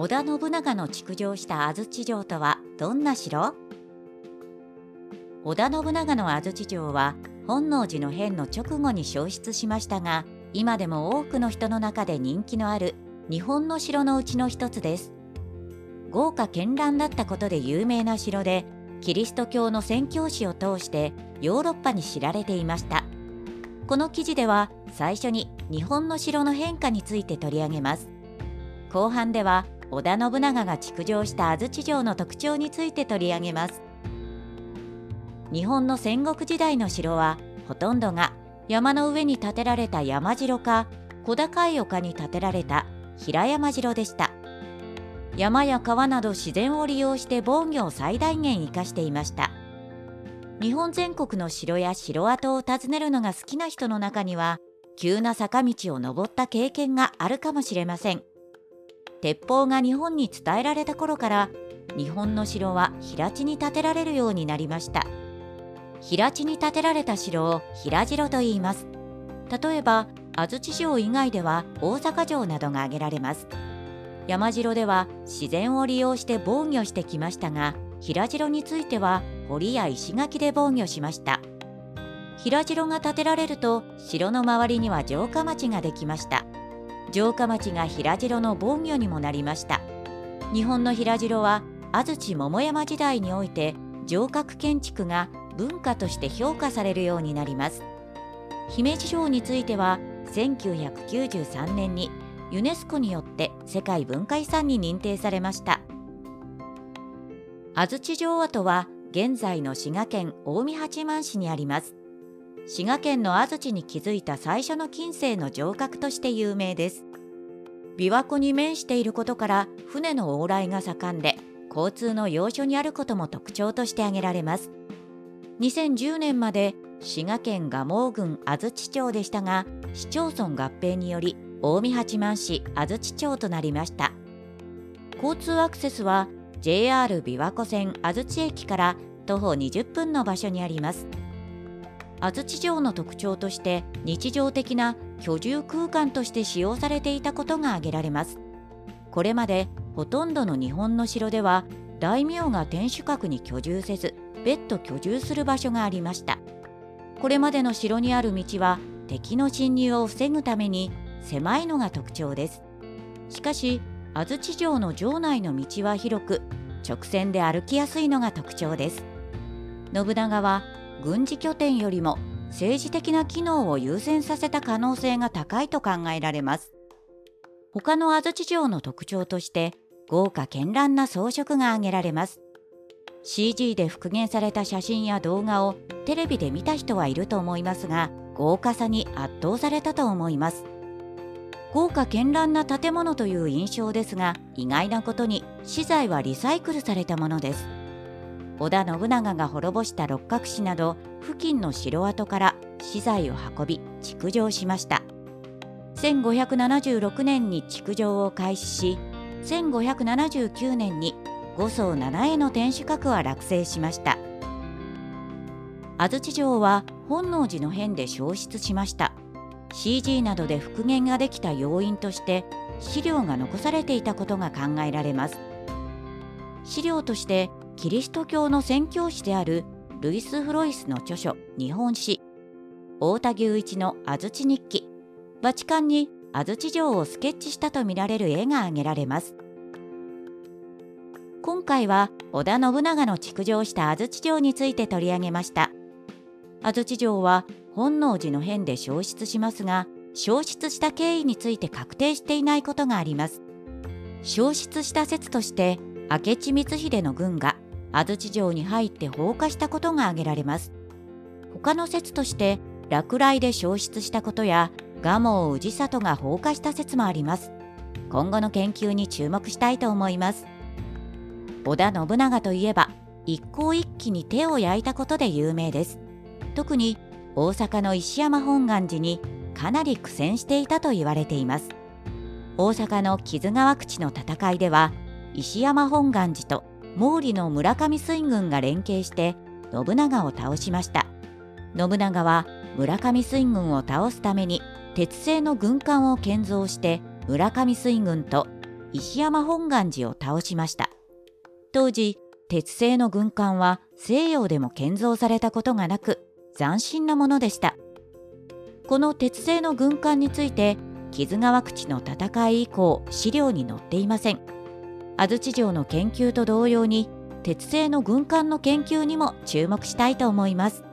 織田信長の築城した安土城とはどんな城？織田信長の安土城は本能寺の変の直後に消失しましたが今でも多くの人の中で人気のある日本の城のうちの一つです。豪華絢爛だったことで有名な城でキリスト教の宣教師を通してヨーロッパに知られていました。この記事では最初に日本の城の変化について取り上げます。後半では織田信長が築城した安土城の特徴について取り上げます。日本の戦国時代の城はほとんどが山の上に建てられた山城か小高い丘に建てられた平山城でした。山や川など自然を利用して防御を最大限生かしていました。日本全国の城や城跡を訪ねるのが好きな人の中には急な坂道を登った経験があるかもしれません。鉄砲が日本に伝えられた頃から日本の城は平地に建てられるようになりました。平地に建てられた城を平城と言います。例えば安土城以外では大阪城などが挙げられます。山城では自然を利用して防御してきましたが平城については堀や石垣で防御しました。平城が建てられると城の周りには城下町ができました。城下町が平城の防御にもなりました。日本の平城は安土桃山時代において城郭建築が文化として評価されるようになります。姫路城については1993年にユネスコによって世界文化遺産に認定されました。安土城跡は現在の滋賀県近江八幡市にあります。滋賀県の安土に築いた最初の近世の城郭として有名です。琵琶湖に面していることから船の往来が盛んで交通の要所にあることも特徴として挙げられます。2010年まで滋賀県蒲生郡安土町でしたが市町村合併により近江八幡市安土町となりました。交通アクセスは JR 琵琶湖線安土駅から徒歩20分の場所にあります。安土城の特徴として日常的な居住空間として使用されていたことが挙げられます。これまでほとんどの日本の城では大名が天守閣に居住せず別途居住する場所がありました。これまでの城にある道は敵の侵入を防ぐために狭いのが特徴です。しかし安土城の城内の道は広く直線で歩きやすいのが特徴です。信長は軍事拠点よりも政治的な機能を優先させた可能性が高いと考えられます。他の安土城の特徴として豪華絢爛な装飾が挙げられます。CG で復元された写真や動画をテレビで見た人はいると思いますが豪華さに圧倒されたと思います。豪華絢爛な建物という印象ですが意外なことに資材はリサイクルされたものです。織田信長が滅ぼした六角氏など付近の城跡から資材を運び築城しました。1576年に築城を開始し1579年に5層7への天守閣は落成しました。安土城は本能寺の変で消失しました。CG などで復元ができた要因として資料が残されていたことが考えられます。資料としてキリスト教の宣教師であるルイス・フロイスの著書「日本史」太田牛一の安土日記。バチカンに安土城をスケッチしたとみられる絵が挙げられます。今回は織田信長の築城した安土城について取り上げました。安土城は本能寺の変で消失しますが消失した経緯について確定していないことがあります。消失した説として明智光秀の軍が安土城に入って放火したことが挙げられます。他の説として落雷で消失したことや蒲生氏里が放火した説もあります。今後の研究に注目したいと思います。織田信長といえば一向一揆に手を焼いたことで有名です。特に大阪の石山本願寺にかなり苦戦していたと言われています。大阪の木津川口の戦いでは石山本願寺と毛利の村上水軍が連携して信長を倒しました。信長は村上水軍を倒すために鉄製の軍艦を建造して村上水軍と石山本願寺を倒しました。当時鉄製の軍艦は西洋でも建造されたことがなく斬新なものでした。この鉄製の軍艦について木津川口の戦い以降資料に載っていません。安土城の研究と同様に鉄製の軍艦の研究にも注目したいと思います。